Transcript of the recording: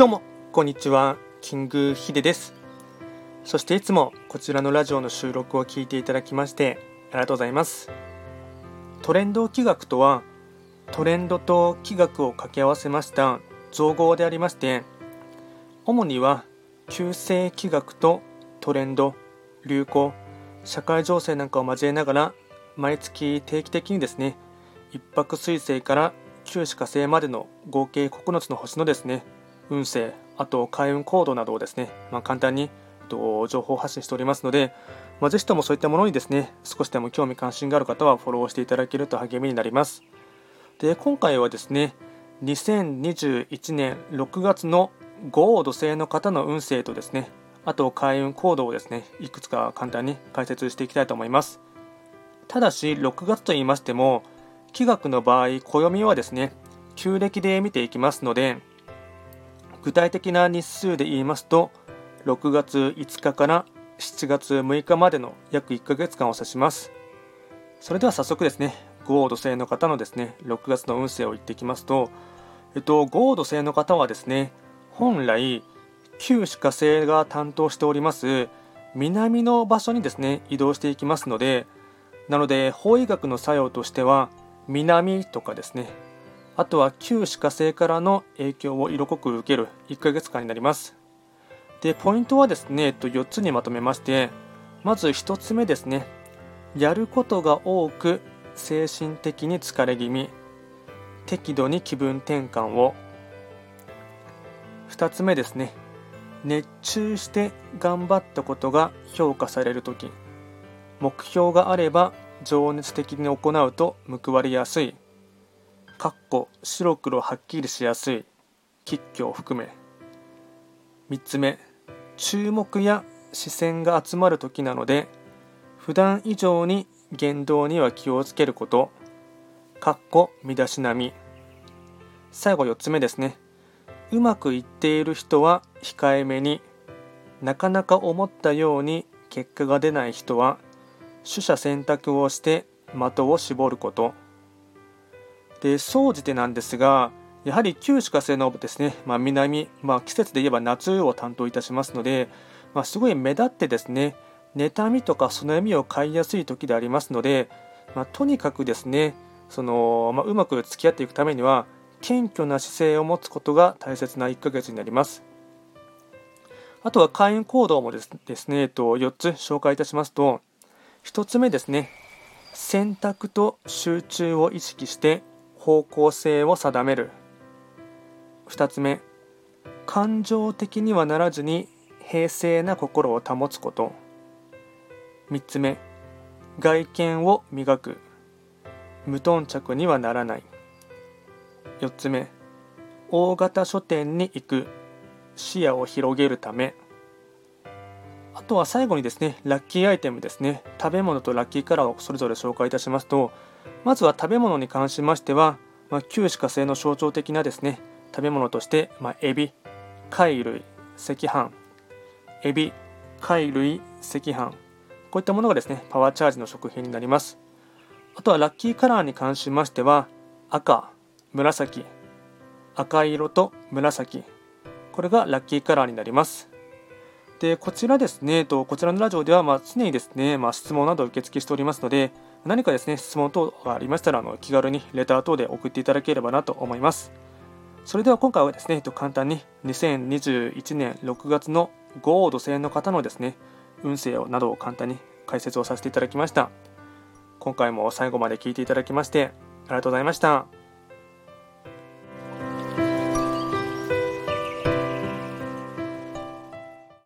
どうもこんにちは。キングヒデです。そしていつもこちらのラジオの収録を聞いていただきましてありがとうございます。トレンド気学とはトレンドと気学を掛け合わせました造語でありまして主には旧世気学とトレンド流行社会情勢なんかを交えながら毎月定期的にですね一泊水星から旧歯火星までの合計9つの星のですね運勢あと開運行動などをですね、まあ、簡単に情報発信しておりますので、まあ、ぜひともそういったものにですね少しでも興味関心がある方はフォローしていただけると励みになります。で今回はですね2021年6月の豪土星の方の運勢とですねあと開運行動をですねいくつか簡単に解説していきたいと思います。ただし6月と言いましても気学の場合暦はですね旧暦で見ていきますので具体的な日数で言いますと6月5日から7月6日までの約1ヶ月間を指します。それでは早速ですね豪土星の方のですね6月の運勢を言っていきますとえっと豪土星の方はですね本来旧歯科星が担当しております南の場所にですね移動していきますのでなので法医学の作用としては南とかですねあとは旧歯科星からの影響を色濃く受ける1ヶ月間になります。でポイントはですね4つにまとめましてまず1つ目ですね。やることが多く精神的に疲れ気味適度に気分転換を。2つ目ですね。熱中して頑張ったことが評価される時。目標があれば情熱的に行うと報われやすい。かっこ白黒はっきりしやすい吉居を含め。3つ目注目や視線が集まる時なので普段以上に言動には気をつけること。かっこ身だしなみ。最後4つ目ですね。うまくいっている人は控えめに。なかなか思ったように結果が出ない人は取捨選択をして的を絞ること。で総じてなんですがやはり旧歯科生のですね、まあ、南、まあ、季節で言えば夏を担当いたしますので、まあ、すごい目立ってですね妬みとかその読みを買いやすい時でありますので、まあ、とにかくですねその、まあ、うまく付き合っていくためには謙虚な姿勢を持つことが大切な1ヶ月になります。あとは会員行動もですね、えっと、4つ紹介いたしますと1つ目ですね選択と集中を意識して方向性を定める。2つ目感情的にはならずに平静な心を保つこと。3つ目外見を磨く。無頓着にはならない。4つ目大型書店に行く。視野を広げるため。あとは最後にですねラッキーアイテムですね。食べ物とラッキーカラーをそれぞれ紹介いたしますとまずは食べ物に関しましては、まあ、旧歯科生の象徴的なですね食べ物として、まあ、エビ貝類赤飯エビ貝類赤飯こういったものがですねパワーチャージの食品になります。あとはラッキーカラーに関しましては赤紫赤色と紫。これがラッキーカラーになります。でこちらですねとこちらのラジオではま常にですね、まあ、質問など受付しておりますので何かですね、質問等がありましたら、あの気軽にレター等で送っていただければなと思います。それでは今回はですね、簡単に2021年6月の豪土星の方のですね、運勢をなどを簡単に解説をさせていただきました。今回も最後まで聞いていただきましてありがとうございました。